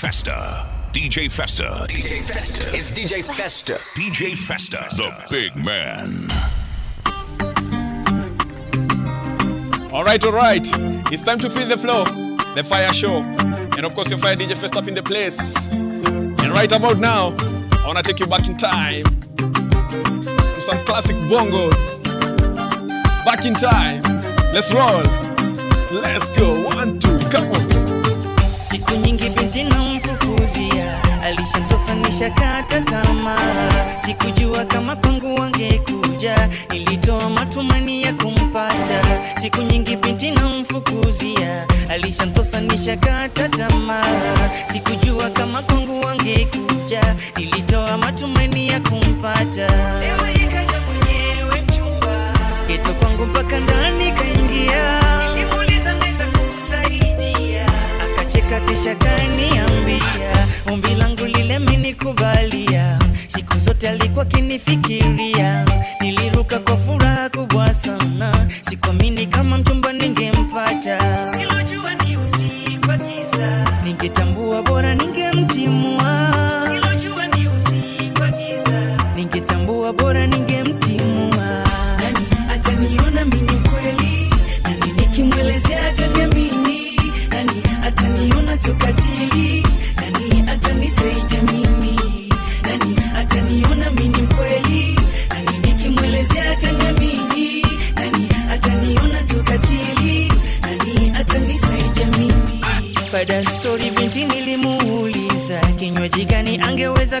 Festa. DJ Festa. DJ Festa. It's DJ Festa. DJ Festa. The big man. All right, all right. It's time to feel the flow, the fire show. And of course, your fire DJ first up in the place. And right about now, I want to take you back in time to some classic bongos. Back in time. Let's roll. Let's go. Nishakata tamaa. Sikujua kama kwangu wangekuja, nilitoa matumani ya kumpata. Siku nyingi binti namfukuzia, alishantosa nishakata tamaa. Sikujua kama kwangu wangekuja, nilitoa matumani ya kumpata. Geto kwangu mpaka ndani kaingia. Nilimuuliza naweza kukusaidia akacheka kisha kaniambia umbi langu lile siku zote alikuwa kinifikiria niliruka kwa furaha kubwa sana. Sikuamini kama mchumba ningempata. Ningetambua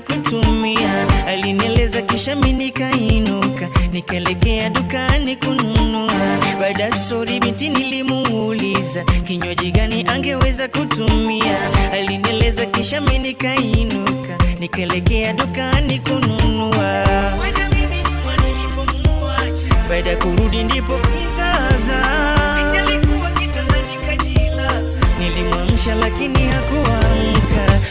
angeweza kutumia. Alinieleza kisha mi nikainuka nikaelekea dukani kununua. Baada ya stori nilimuuliza kinywaji gani angeweza kutumia? Alinieleza kisha mi nikainuka nikaelekea dukani kununua. Baada kurudi ndipo kizaza. Nilimwamsha lakini hakuamka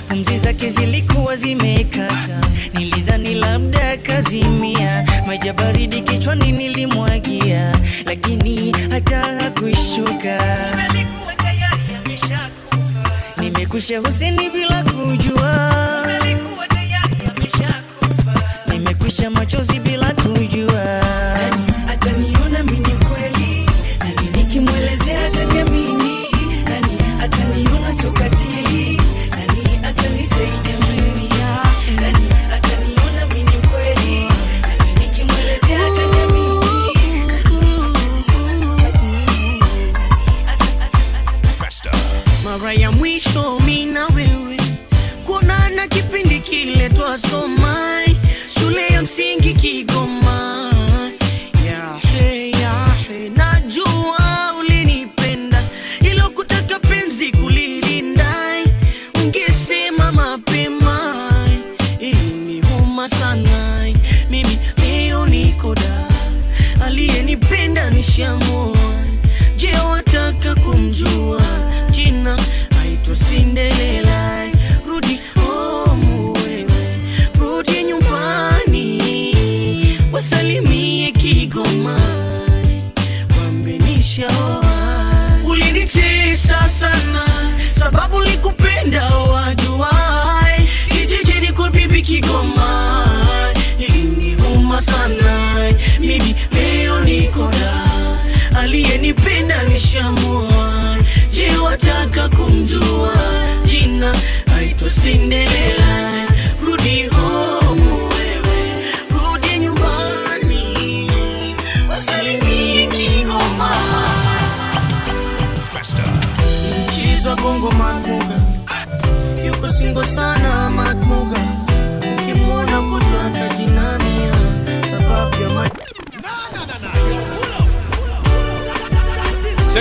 pumzi zake zilikuwa zimekata. Nilidhani labda kazimia. Maji baridi kichwani nilimwagia. Lakini hata hakushtuka nimekusha huseni bila kujua. Nimekwisha machozi bila kujua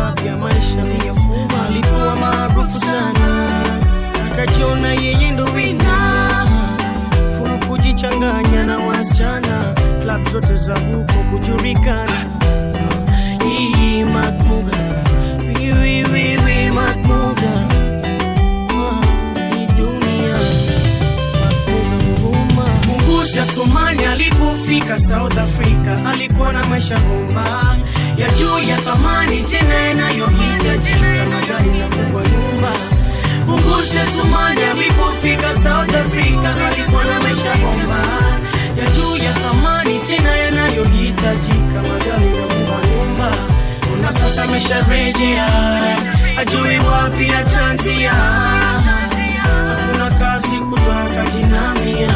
rap ya maisha niyafuma. Alikuwa maarufu sana, akajiona yeye ndo wina fulu, kujichanganya na wasichana. Klab zote za huko kujulikana. Hii Makmuga, wiwiwiwi Makmuga Somalia alipofika South Africa. Alikuwa na maisha bomba ya juu ya thamani tena inayohitajika nyumba. Kumbushe Sumani alipofika South Africa, alikuwa na maisha bomba ya juu ya thamani tena yanayohitajika magari na nyumba. Una sasa amesharejea, ajui wapi ya tanzia, hakuna kazi kutoka jinamia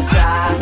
side.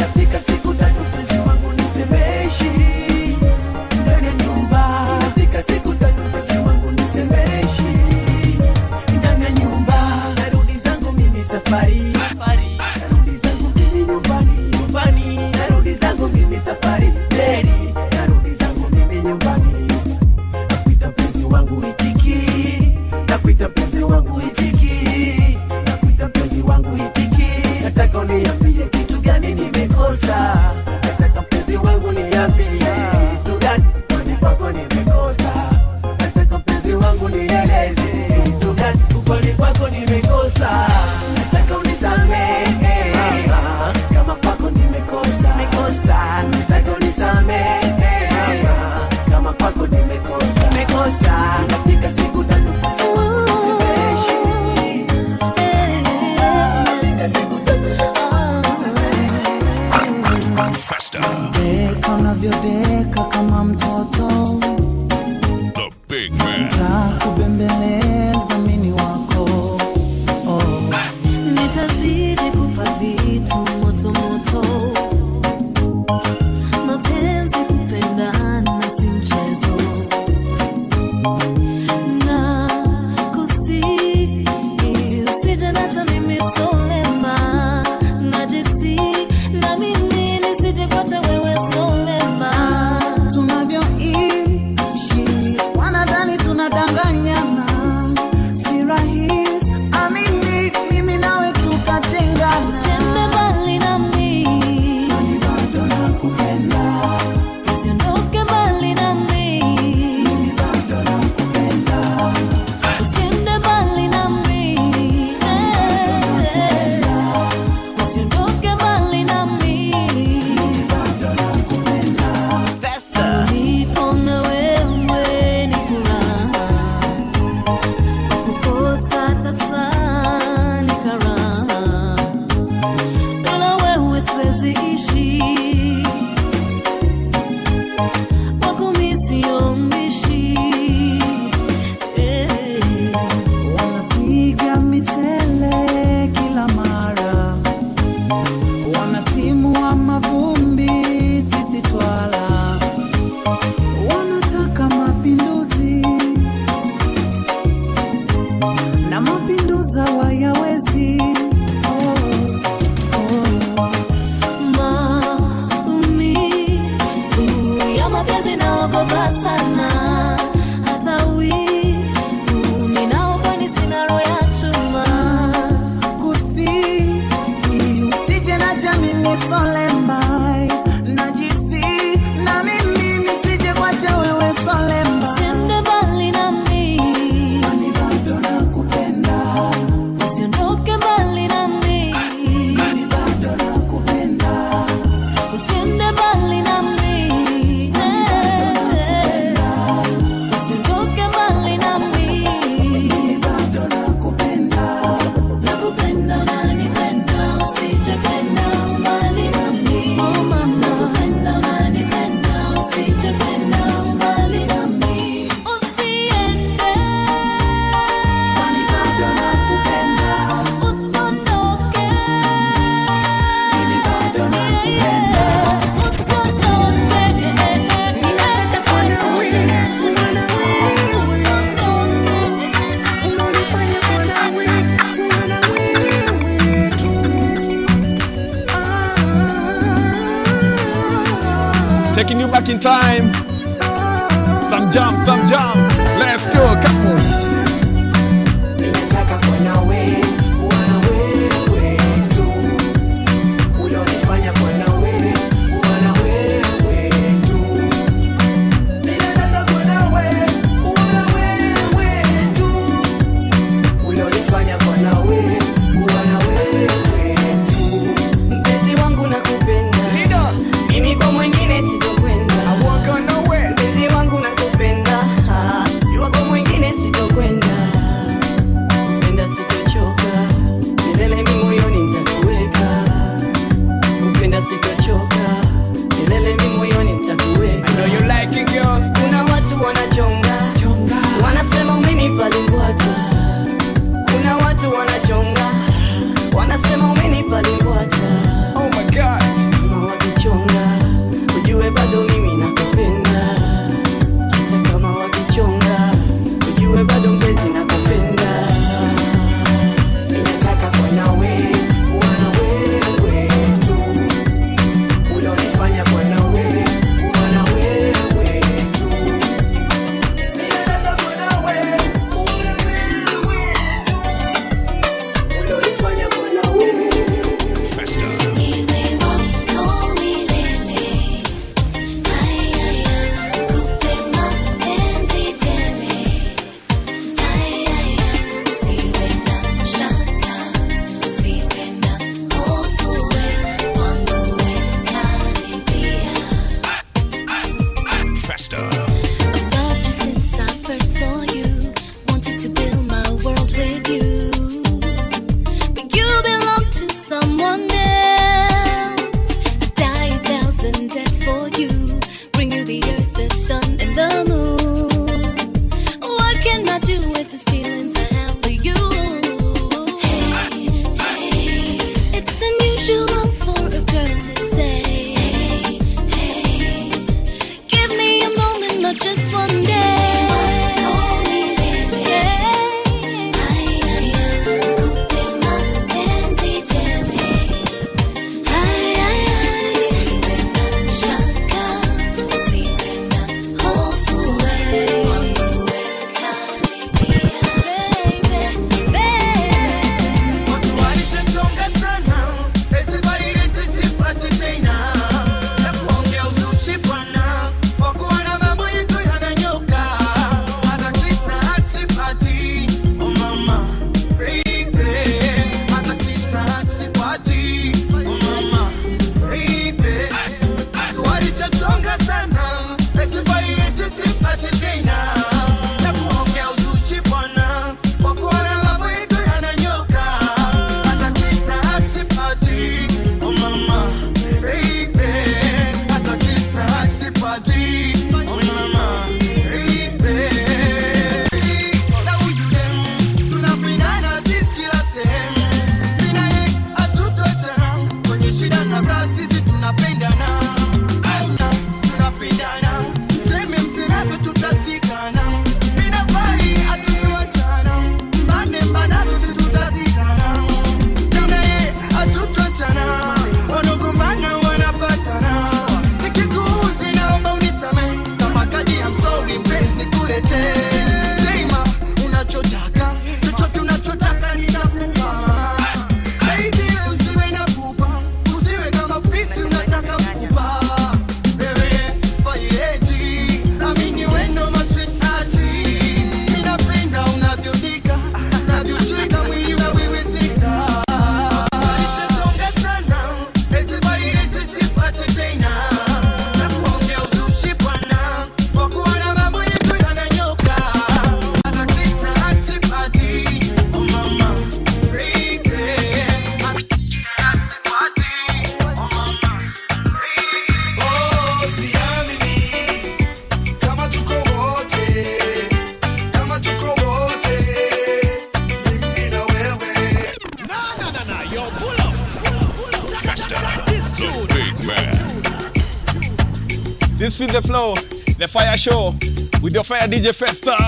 Show with your fire DJ Festa.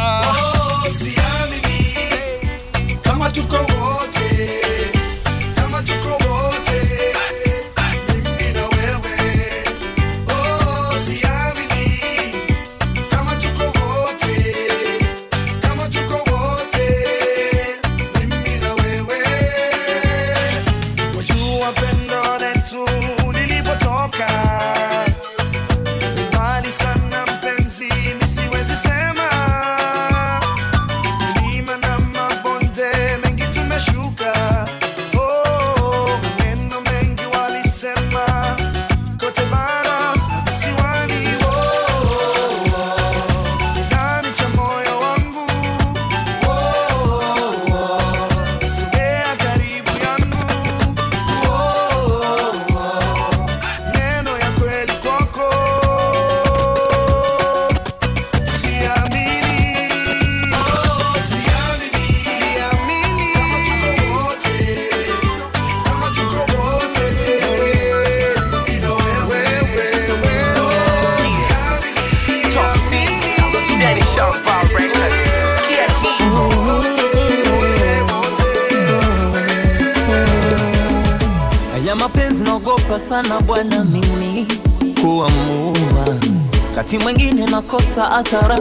Nakosa hata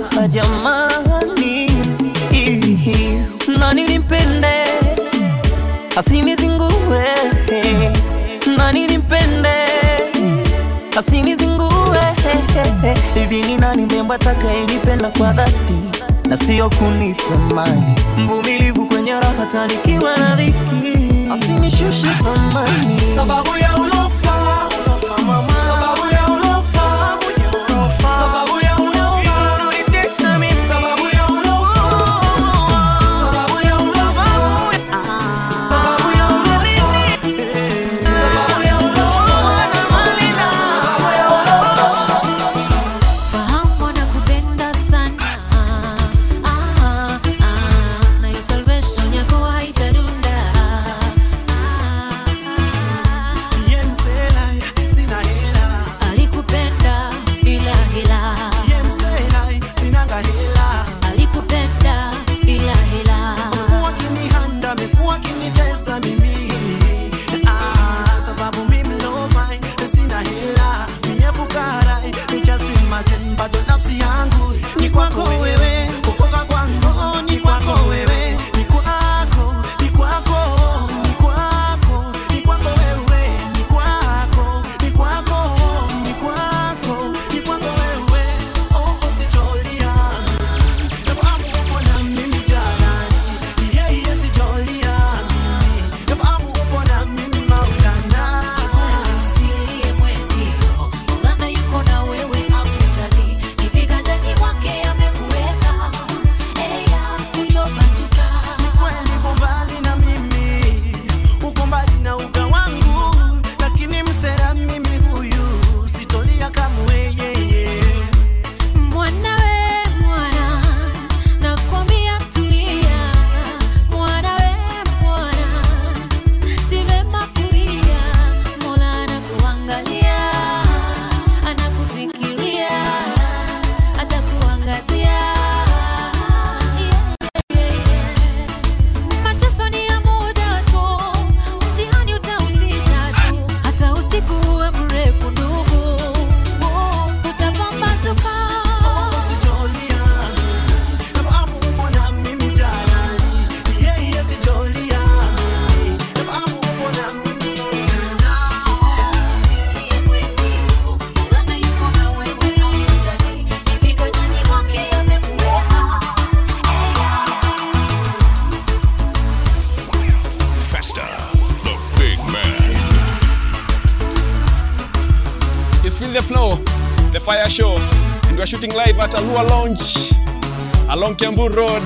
rol.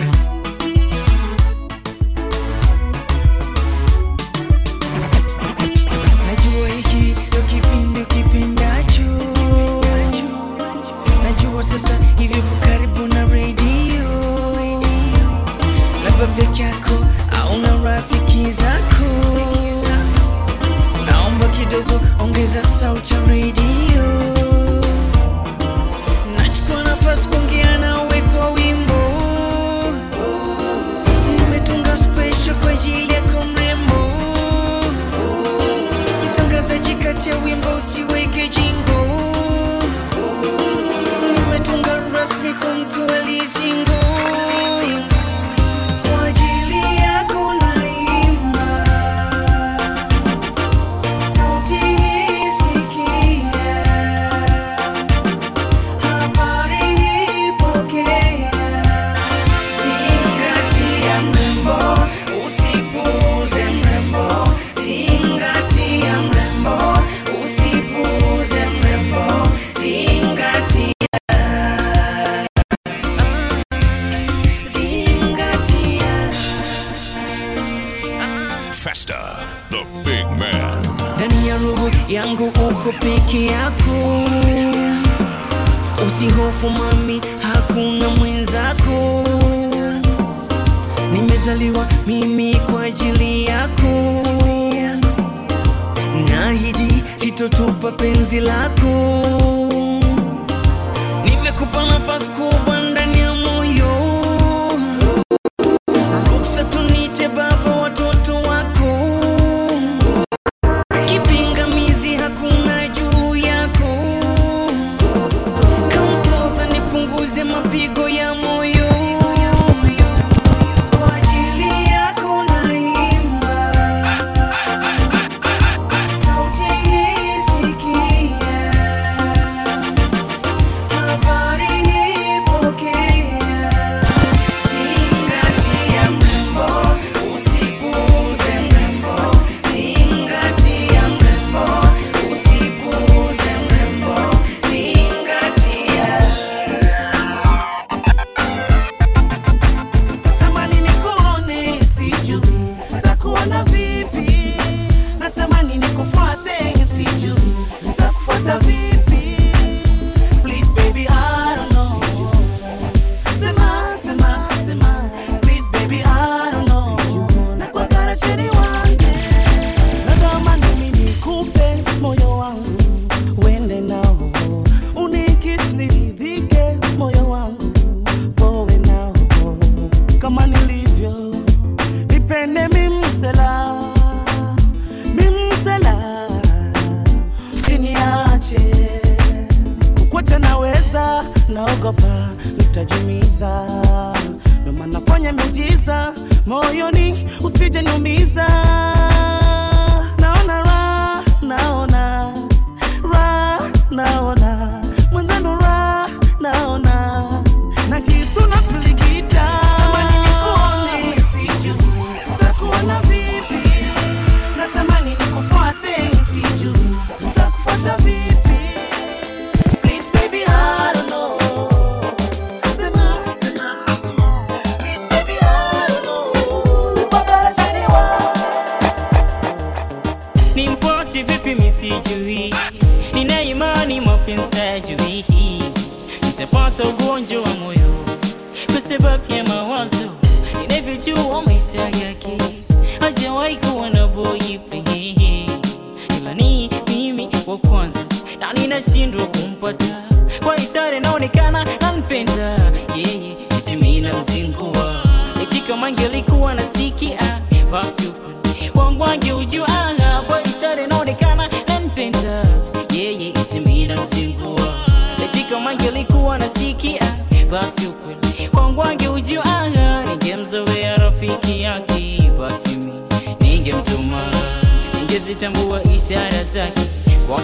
Ningezitambua ishara zake. Kwa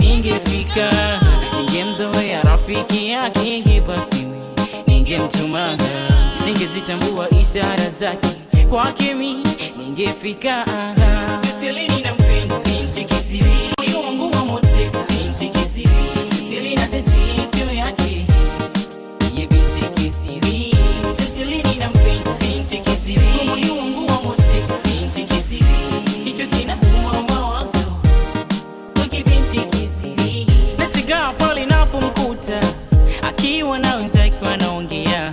ningefika ningemzoea rafiki yake basi mimi ningemtuma ningezitambua ishara zake. Kwa kimi ningefika siselini na mpenda binti kisiri moyo wangu wa moteka binti kisiri siselina tesito yake. Ye binti kisiri siselini na mpenda binti kisiri moyo wangu nashigaa pale napomkuta. Akiwa na wenzake wanaongea.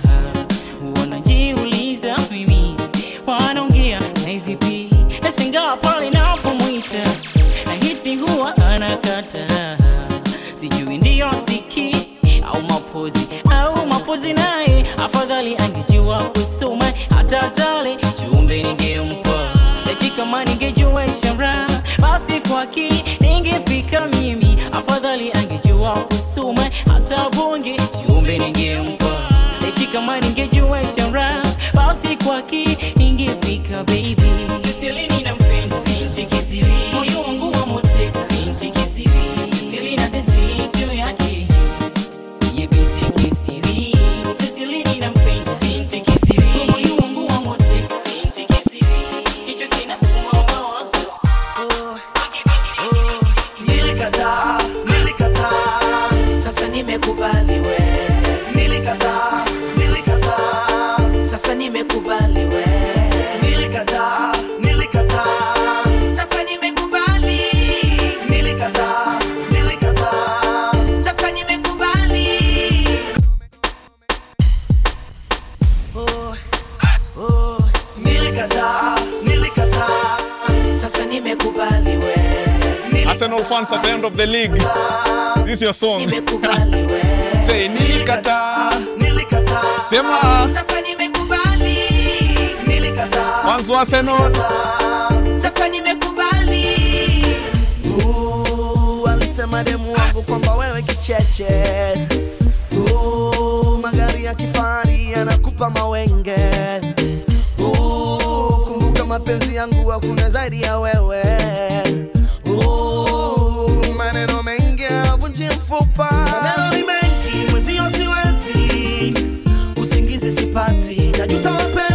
Wanajiuliza mimi? Wanaongea na vipi nashangaa pale napomwita. Nahisi huwa anakata. Sijui ndiyo siki au mapozi au mapozi naye. Afadhali angejua kusoma hata tale jumbe ningempa. Eti kama ishara basi kwaki afadhali angejua usume hata vungi. Chumbe ningempa eti kama ningejua ishara basi kwaki ningefika baby. Sisilini Arsenal fans at the end of the league. This is your song. Say nilikata. Nilikata. Sema. Sasa nimekubali. Nilikata. Fans wa Arsenal. Sasa nimekubali. Ooh, alisema demu wangu kwamba wewe kicheche Ooh, magari ya kifahari yanakupa mawenge Ooh, kumbuka mapenzi yangu hakuna zaidi ya wewe uh, maneno mengi avunji mfupa. Maneno ni mengi mwenzio siwezi. Usingizi sipati najuta mapenzi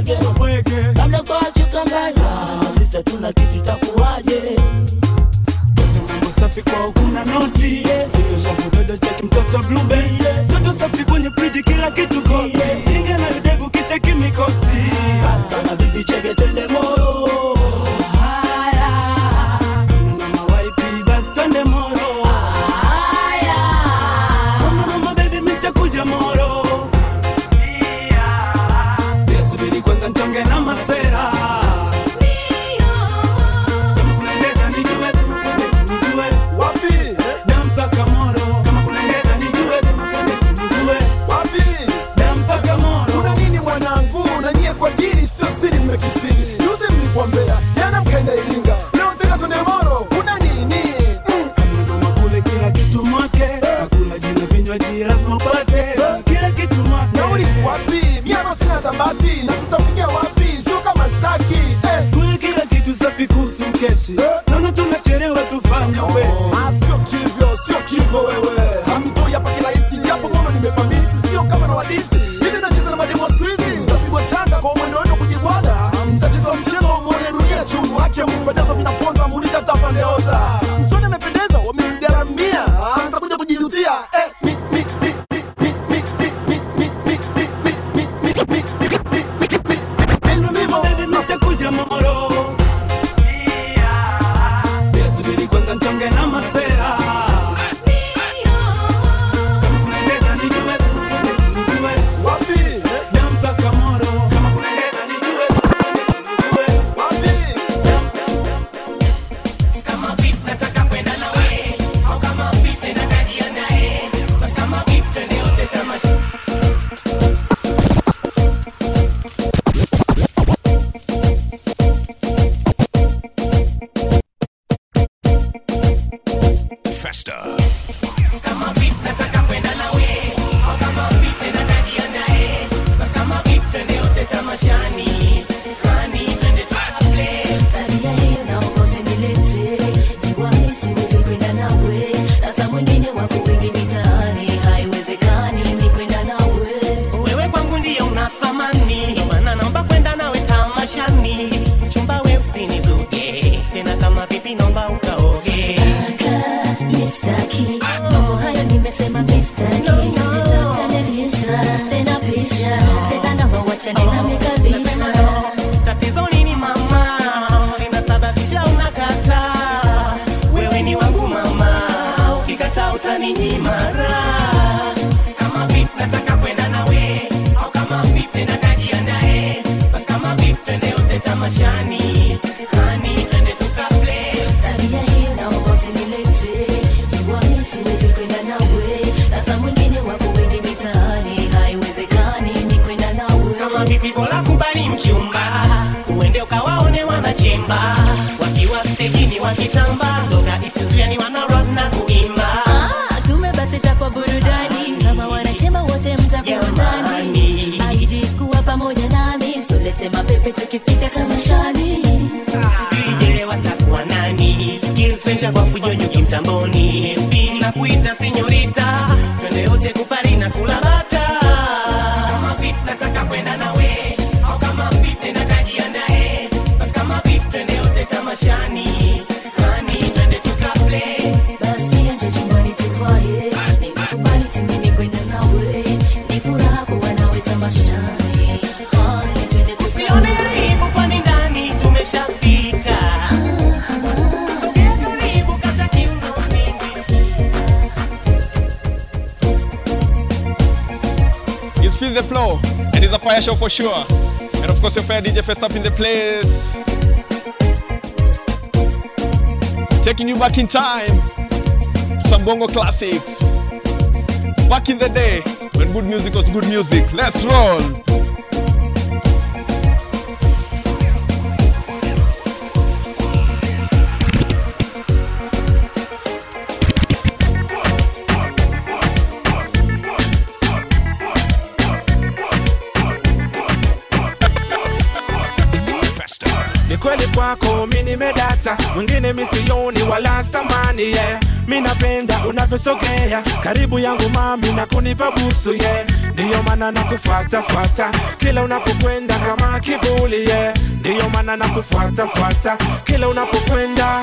ubwege labda kwacho kanganya sisi hatuna kitu takuwaje safi kwa ukuna noti. for sure. And of course, your fair DJ First Up in the place. Taking you back in time. Some bongo classics. Back in the day when good music was good music. Let's roll. wako mi nimedata, mwingine misioni wala stamani yeah. Mi unavyosogea karibu yangu mami na kunipa busu yeah. Ndiyo maana nakufuatafuata kila unapokwenda kama kivuli yeah. Ndiyo maana nakufuatafuata kila unapokwenda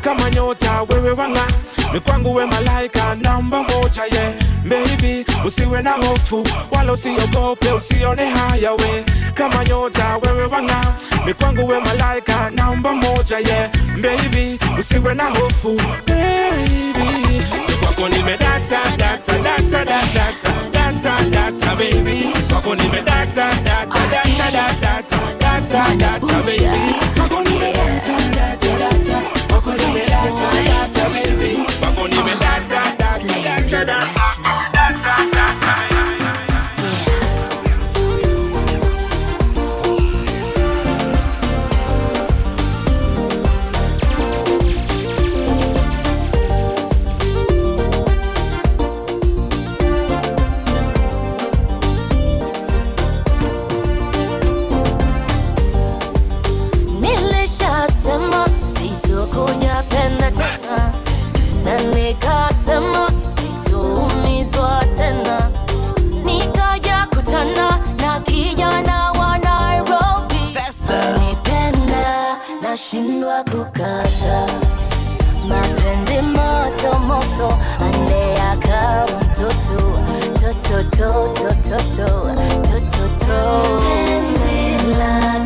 kama nyota wewe wanga ni kwangu we malaika namba moja ye yeah. Baby usiwe na hofu wala usiogope usione haya we kama nyota wewe wanga kwangu we malaika namba moja ye yeah. Baby usiwe na hofu baby kwako nimedata data data data data data baby kwako nimedata data data data data data baby kwako nimedata data data data baby kwako nimedata data data data data nashindwa kukata. Mapenzi moto moto, ande akawa mtoto toto toto toto toto. Penzi lake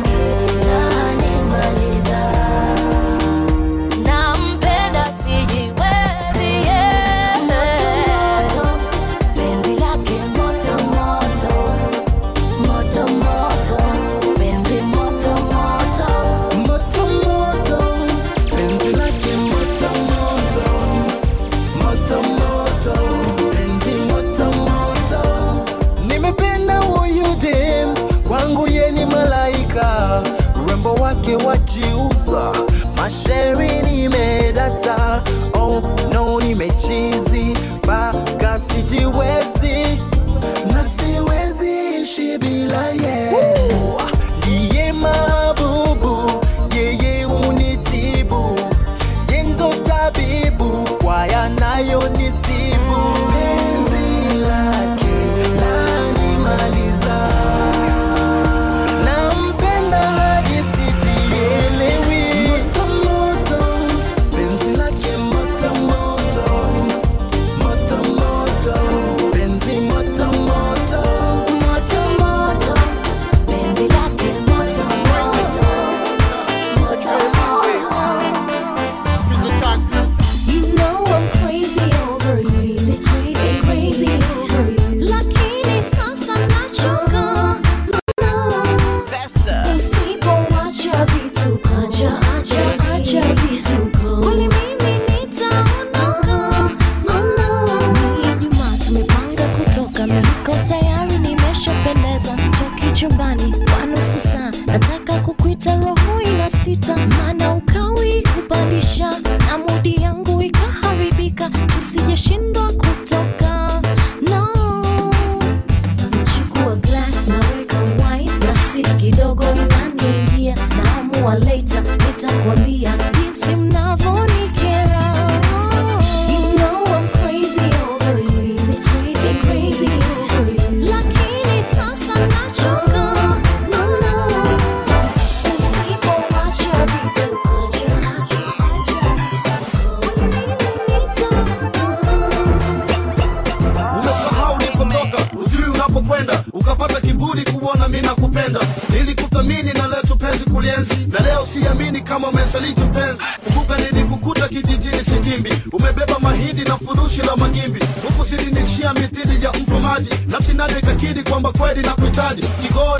nilikuthamini na leo tupenzi kulienzi. Na leo siamini kama umesaliti mpenzi kumbuka nilikukuta kijijini sitimbi umebeba mahindi na furushi la magimbi. Huku silinishia mithili ya mfumaji. Nafsi nayo ikakidi kwamba kweli na kuhitaji kigori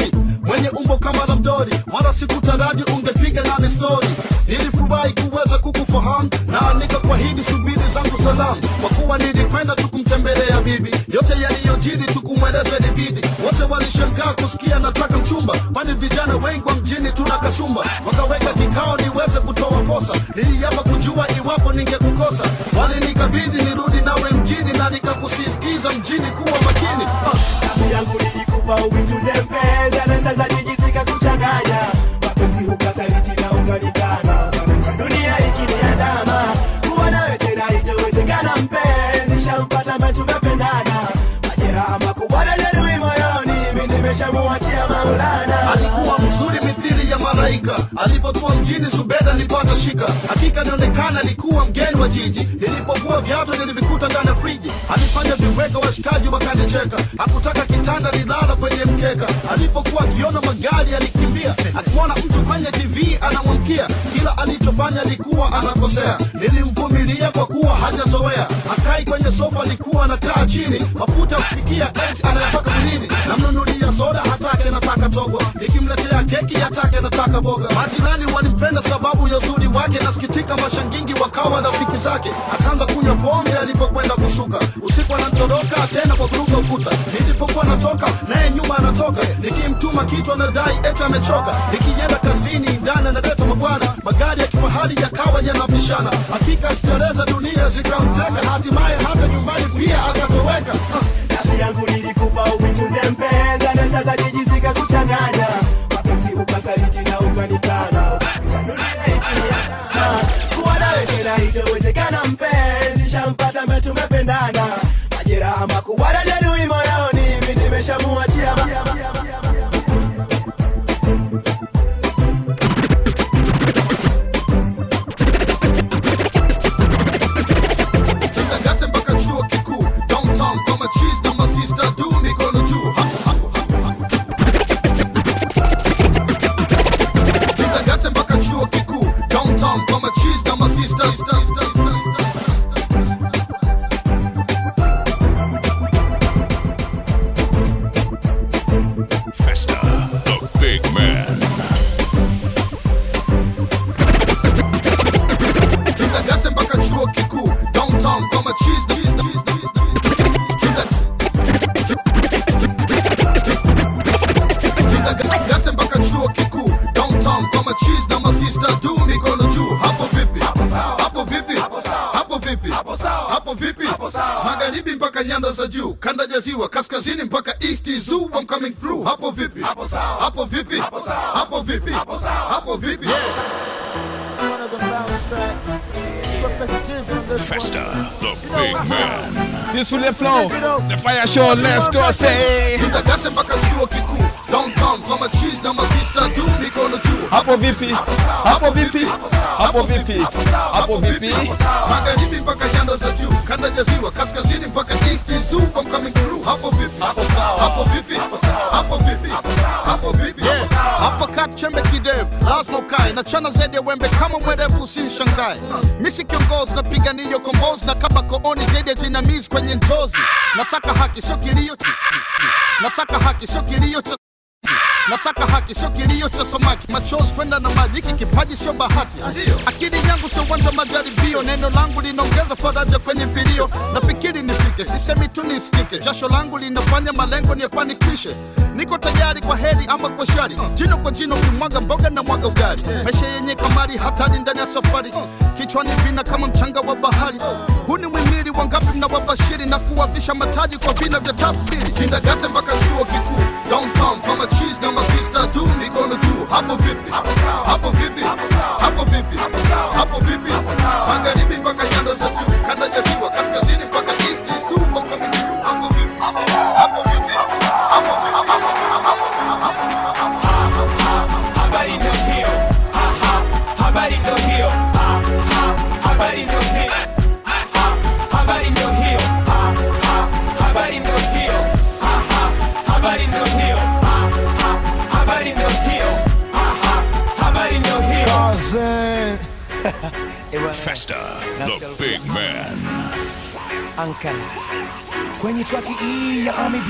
mwenye umbo kama la mdori wala sikutaraji ungepiga nami stori nilifurahi kuweza kukufahamu na nikakwahidi subiri zangu salamu. Kwa kuwa nilikwenda tukumtembelea bibi yote yaliyojiri tukumweleza ilibidi wote walishangaa kusikia nataka mchumba kwani vijana wengi wa mjini tuna kasumba. Wakaweka kikao niweze kutoa posa niliapa kujua iwapo ningekukosa. Walinikabidhi nirudi nawe mjini na nikakusisitiza mjini kuwa makini. Ah kukupa uvichuze mpenza na sasa jijisika kuchanganya mapenzi hukasaliti na ukanikana dunia ikiniandama kuwa nawe tena itowezekana mpenzi. Shampata matu majeraha makubwa na moyoni. Mi nimeshamuachia maulana malaika. Alipokuwa mjini zubeda alipata shika. Hakika alionekana alikuwa mgeni wa jiji. Nilipokuwa viatu nilivikuta ndani ya friji. Alifanya viweka washikaji wakanicheka. Hakutaka kitanda lilala kwenye mkeka. Alipokuwa akiona magari alikimbia akimwona mtu kwenye tv anamwamkia kila alichofanya alikuwa anakosea. Nilimvumilia kwa kuwa hajazoea akai kwenye sofa alikuwa anakaa chini. Mafuta kupikia eti anayatoka mwilini. Namnunulia soda hatake nataka togo nikimletea keki hatake nataka boga majirani walimpenda sababu ya uzuri wake nasikitika mashangingi wakawa rafiki zake. Akaanza kunywa pombe alipokwenda kusuka. Usiku anatoroka tena kwa kuruka ukuta. Nilipokuwa natoka naye nyuma anatoka. Nikimtuma kitu anadai eti amechoka. Nikienda kazini ndani analeta mabwana magari ya kifahari yakawa yanapishana. Hakika sikieleza dunia zikamteka. Hatimaye hata nyumbani pia akatoweka. Nafsi yangu nilikupa uituze mpeza na sasa jijisika kuchanganya Peaceful the fire show. Let's go say. Kitagate mpaka chuo kikuu downtown kwa machis na masista tu mikono juu Hapo vipi? Hapo vipi? Hapo vipi? Hapo vipi? magharibi mpaka nyanda za juu kanda ya ziwa kaskazini mpaka east zoo I'm coming through hapo vipi hapo sawa kidevu lazima ukae na chana zaidi ya wembe kama mwerevu usinishangae misi kiongozi napiganiyo kombozi na kaba kooni zaidi ya jinamizi kwenye njozi. Nasaka haki sio kilio nasaka haki sio kilio cha nasaka haki sio kilio cha samaki. Machozi kwenda na maji hiki kipaji sio bahati. Akili yangu sio uwanja wa majaribio. Neno langu linaongeza faraja kwenye vilio. Nafikiri nifike sisemi tu nisikike. Jasho langu linafanya malengo niyafanikishe niko tayari kwa heri ama kwa shari. Jino kwa jino kimwaga mboga na mwaga ugali. Maisha yenye kamari hatari ndani ya safari. Kichwani vina kama mchanga wa bahari. Huu ni mwimili wangapi mnawabashiri na kuwavisha mataji kwa vina vya tafsiri. Kindagate mpaka chuo kikuu Ankara kwenye traki hii ya Ami B.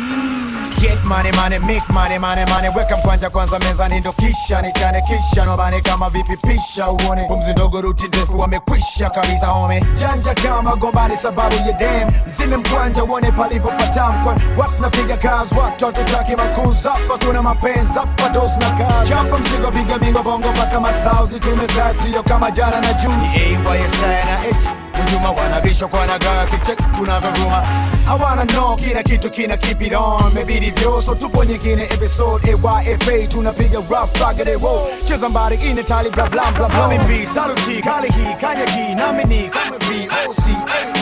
Get money money make money money money. Weka mkwanja kwanza mezani ndo kisha nichane kisha nobane kama vipi pisha. Uone pumzi ndogo ruti ndefu wamekwisha kabisa home janja kama gombani sababu ya dem. Mzime mkwanja uone palivyo patamkwa watu napiga kazi watoto taki makuzi hapa kuna mapenzi hapa dos na kazi. Chapa mzigo piga bingo bongo mpaka masauzi. Tumezaa sio kama jana na juni. AYSI na H Unyuma wanabisha kwa nagaa kichek kunavyovuma hawana no kila kitu kina keep it on. Mebidi vyoso tupo nyingine episode. Ayfa tunapiga rough ragade wo cheza mbali inetali bla bla bla bla mimi saluti kali hii kanya hii. Nami ni kama voc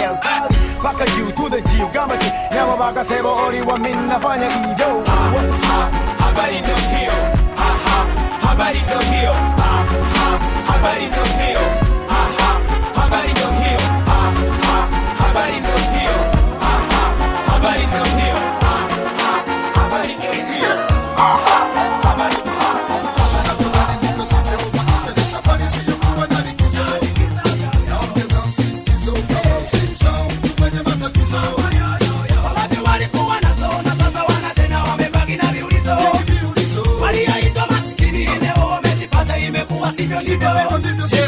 al paka you to the geo gamati nyama baka sebo ori wa min nafanya hivyo. Ah, ah, habari ndio hiyo. Ha ha habari ndio hiyo. Ha ha habari ndio Municipio de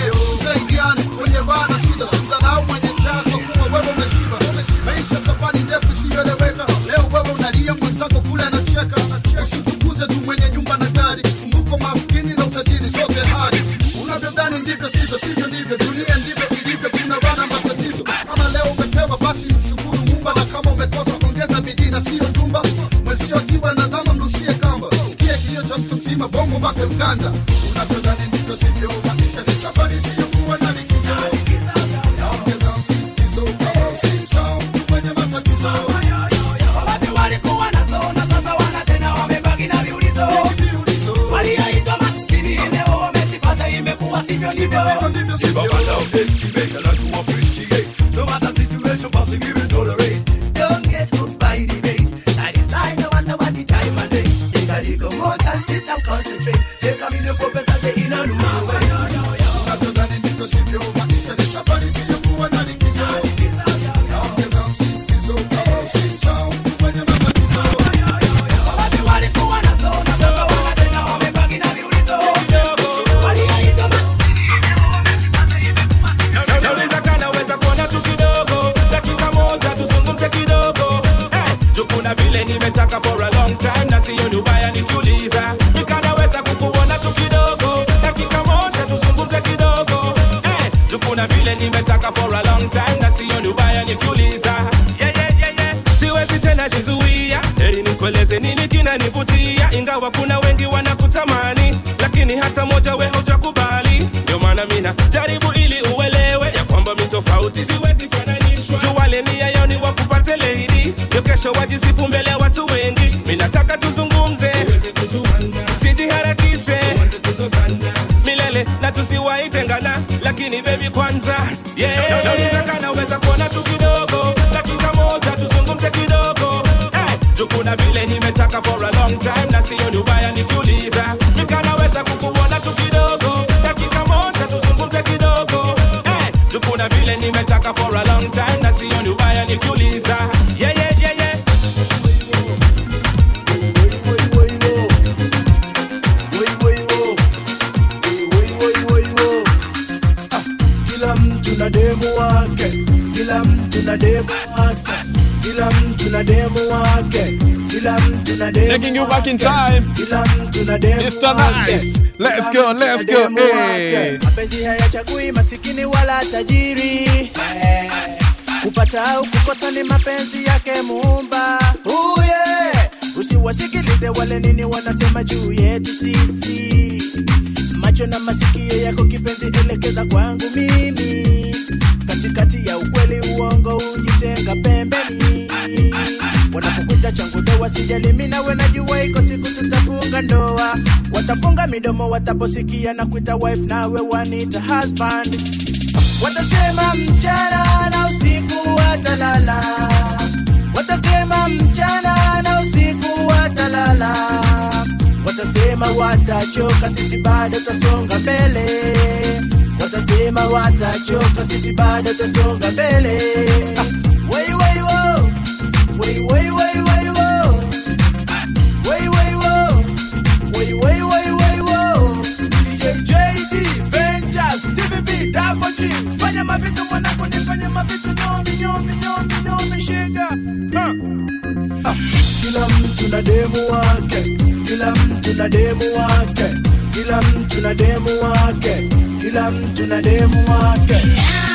Lenny metaka for a long time na sio Dubai nikiuliza nikanaweza kukuona tu kidogo dakika moja tuzungumze kidogo. Eh, juu vile nimetaka for a long time na sio Dubai nikiuliza yeah, yeah, yeah, yeah. na demu wake, kila mtu na demu wake, kila mtu Taking you back in time. Mr. Nice. Let's go, let's go. Hey. Masikini wala tajiri. Kupata au kukosa ni mapenzi yake Muumba. Oh. Usiwasikilize wale nini wanasema juu yetu sisi. Macho na masikio yako kipenzi, elekeza kwangu mimi. Katikati ya ukweli uongo, ujitenga pembeni wanapokuja changu doa sijali mimi nawe najua iko siku tutafunga ndoa. Watafunga midomo wataposikia na kuita wife nawe wanita husband. Watasema mchana na usiku watalala. Watasema mchana na usiku watalala. Watasema watachoka sisi bado tasonga mbele. Watasema watachoka sisi bado tasonga mbele. ah. vitu mwanangu, nifanye mavitu nyomi nyomi nyomi nyomi shida ah. Kila mtu na demu wake, kila mtu na demu wake, kila mtu na demu wake, kila mtu na demu wake yeah.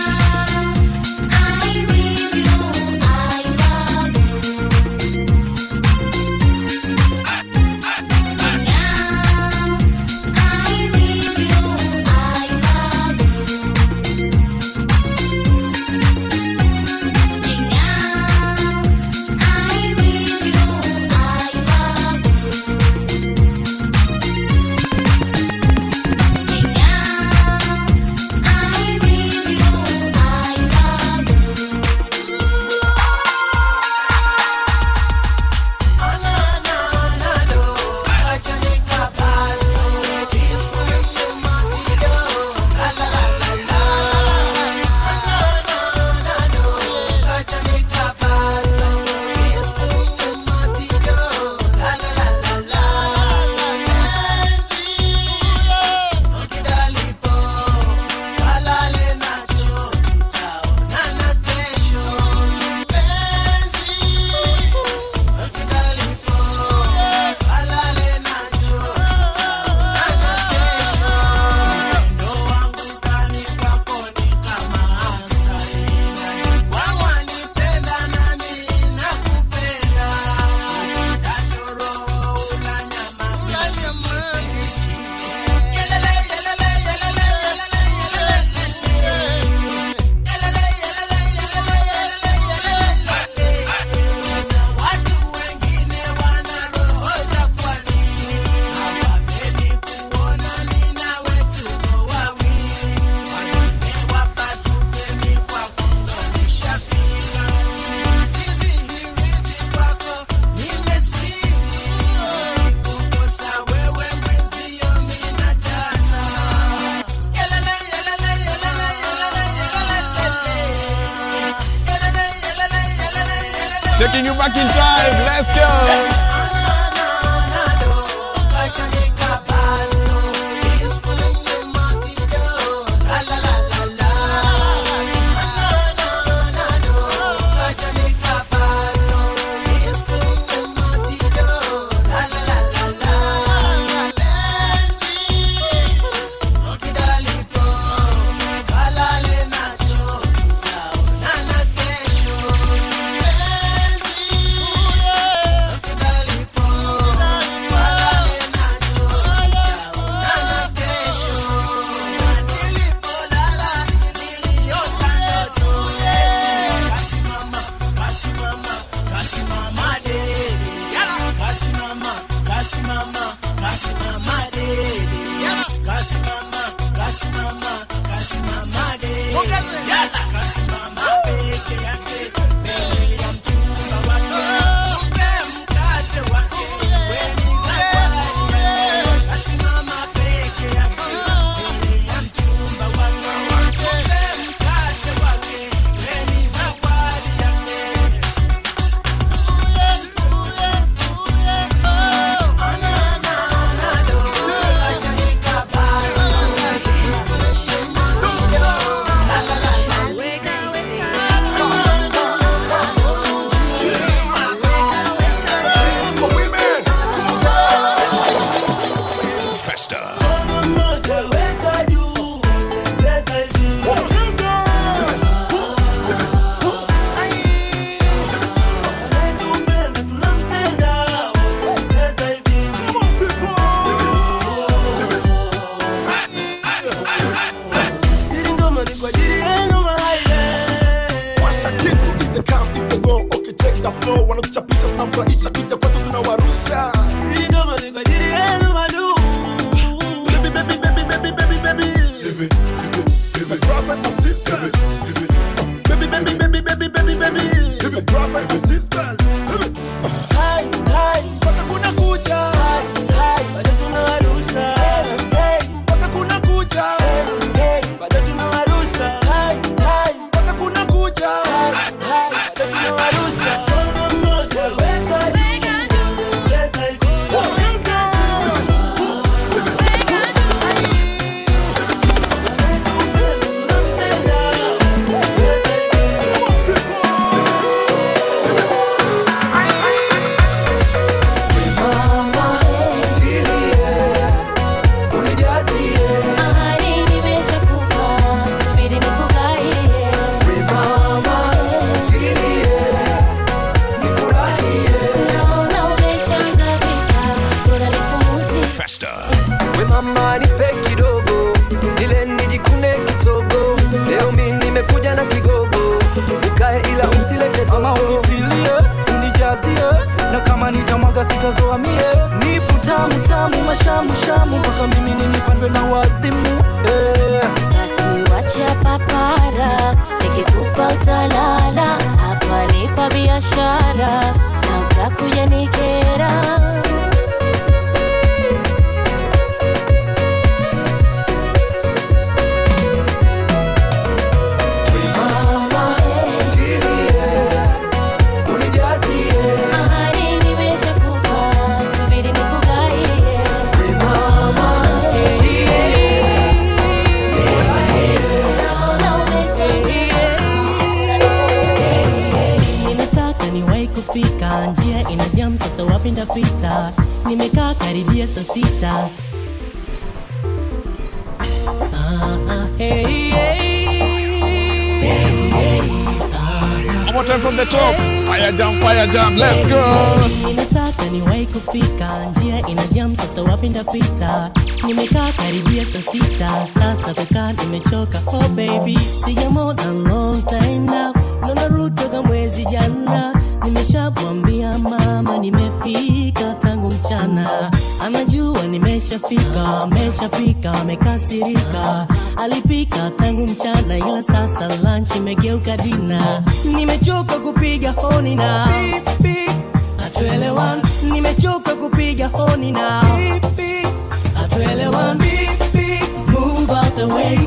Move out the way.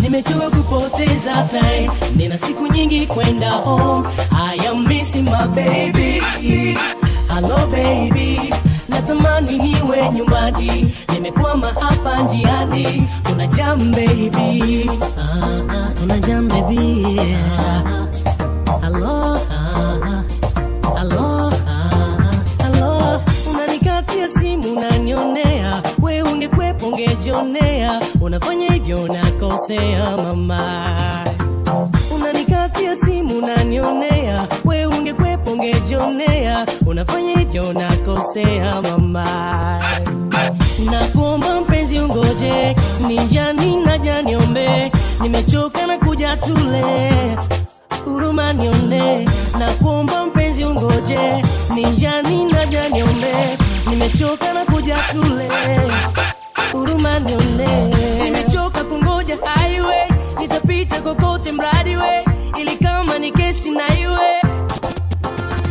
Nimechoka kupoteza time. Nina siku nyingi kwenda home. I am missing my baby. Hello baby. Natamani niwe nyumbani. Nimekwama hapa njiani. Kuna jam baby. Ah, jam baby ah, ah, simu unanionea, we ungekwepo unafanya hivyo? Nakosea mama. Unanikatia simu nanionea we ungekwepo ungejionea, unafanya hivyo nakosea mama. Nakuomba mpenzi ungoje, nijani naja niombe, nimechoka na kuja tule. Huruma nione nakuomba mpenzi ungoje. Ninjani naja niombe. Nimechoka na kuja tule huruma nione nimechoka kungoja highway nitapita kokote mradi we ili kama ni kesi na iwe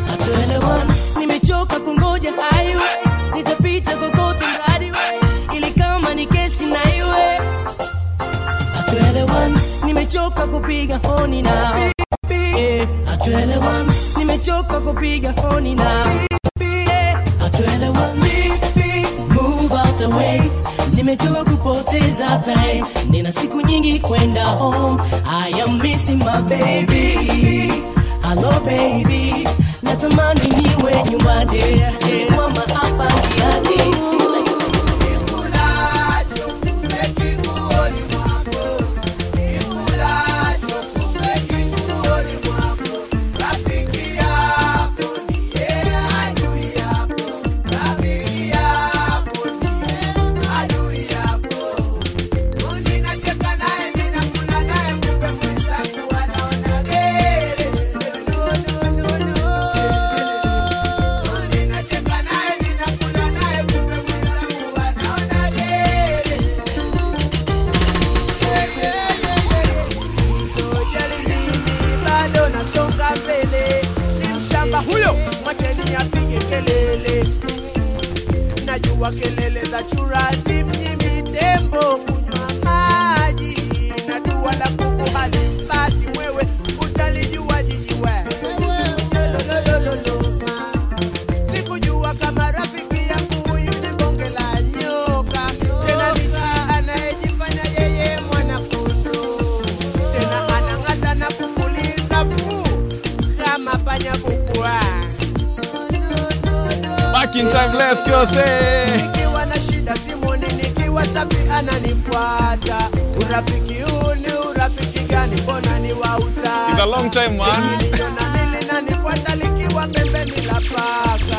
hatuelewana. nimechoka kungoja highway nitapita kokote mradi we ili kama ni kesi na iwe hatuelewana. nimechoka kupiga honi na hatuelewana. nimechoka kupiga honi na nimechoka kupoteza time. Nina siku nyingi kwenda home. I am missing my baby. Hello baby. Natamani niwe nyumbani. Mama hapa wakelele za chura zimnyimi tembo. Time, let's go say. nikiwa na shida simoni nikiwa safi ananifuata urafiki huu ni urafiki gani mbona ni wauta It's a long time, man. likiwa pembeni la paka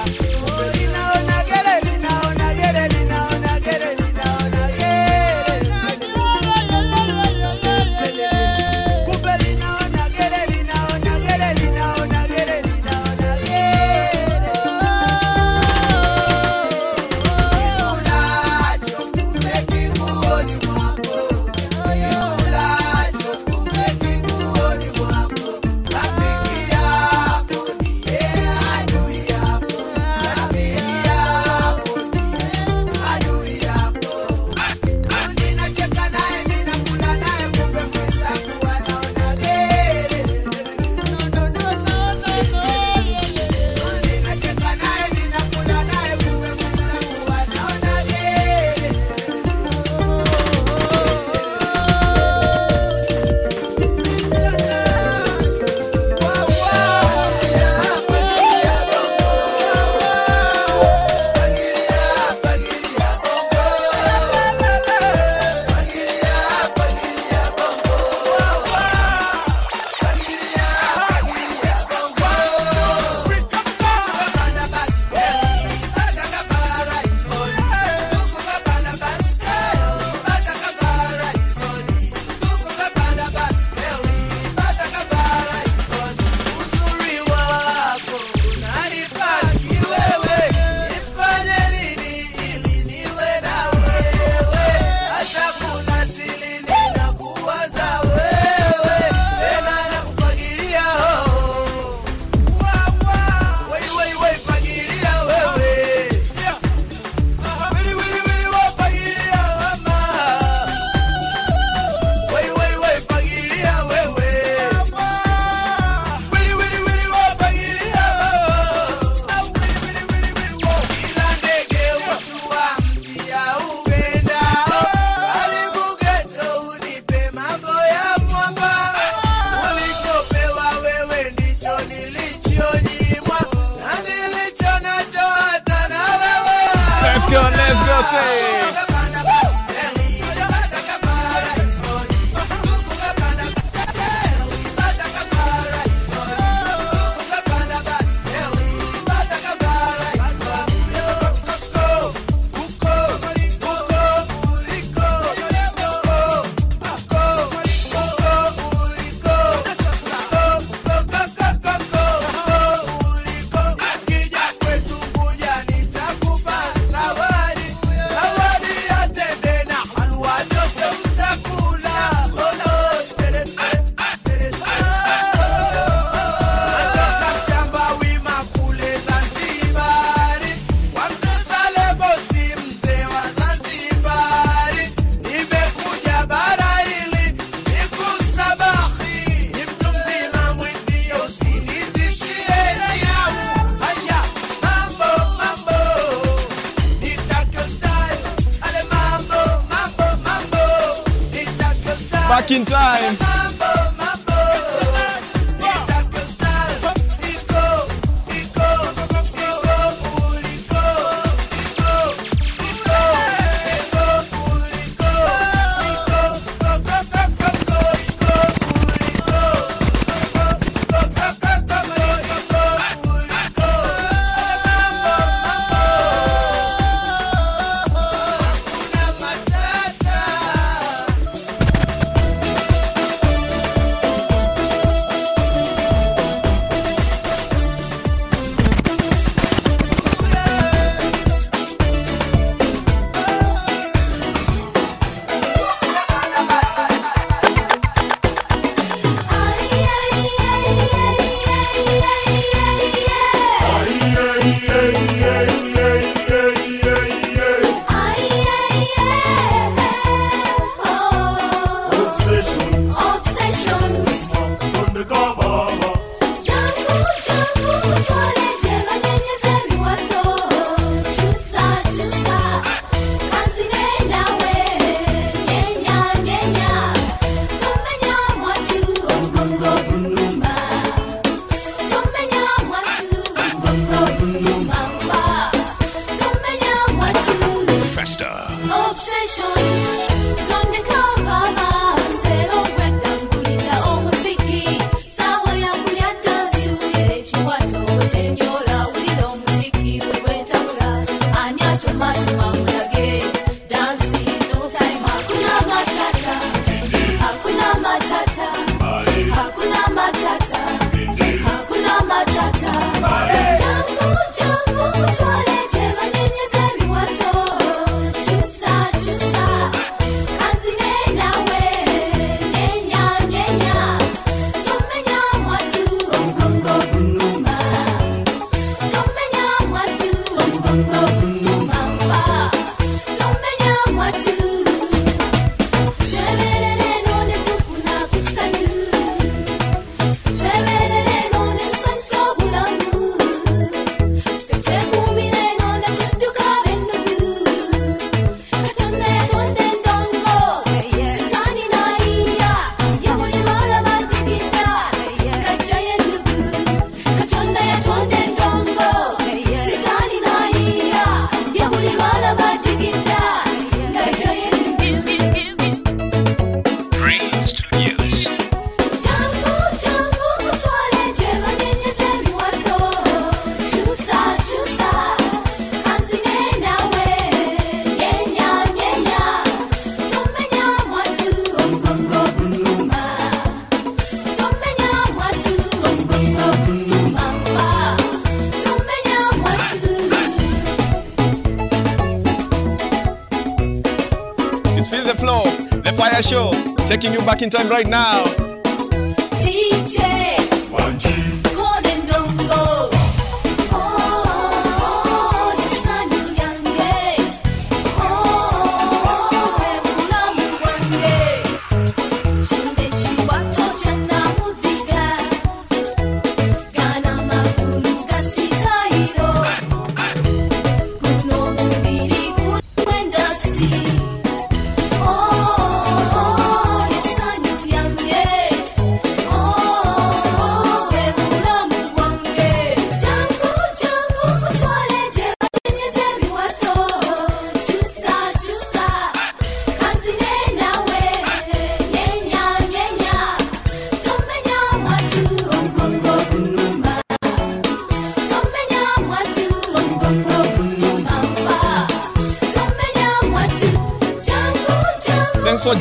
in time right now.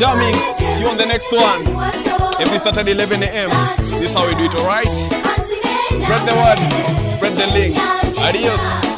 For. See you on the next one. Every Saturday 11 a.m. This is how we do it, alright? Spread the word, spread the link. Adios.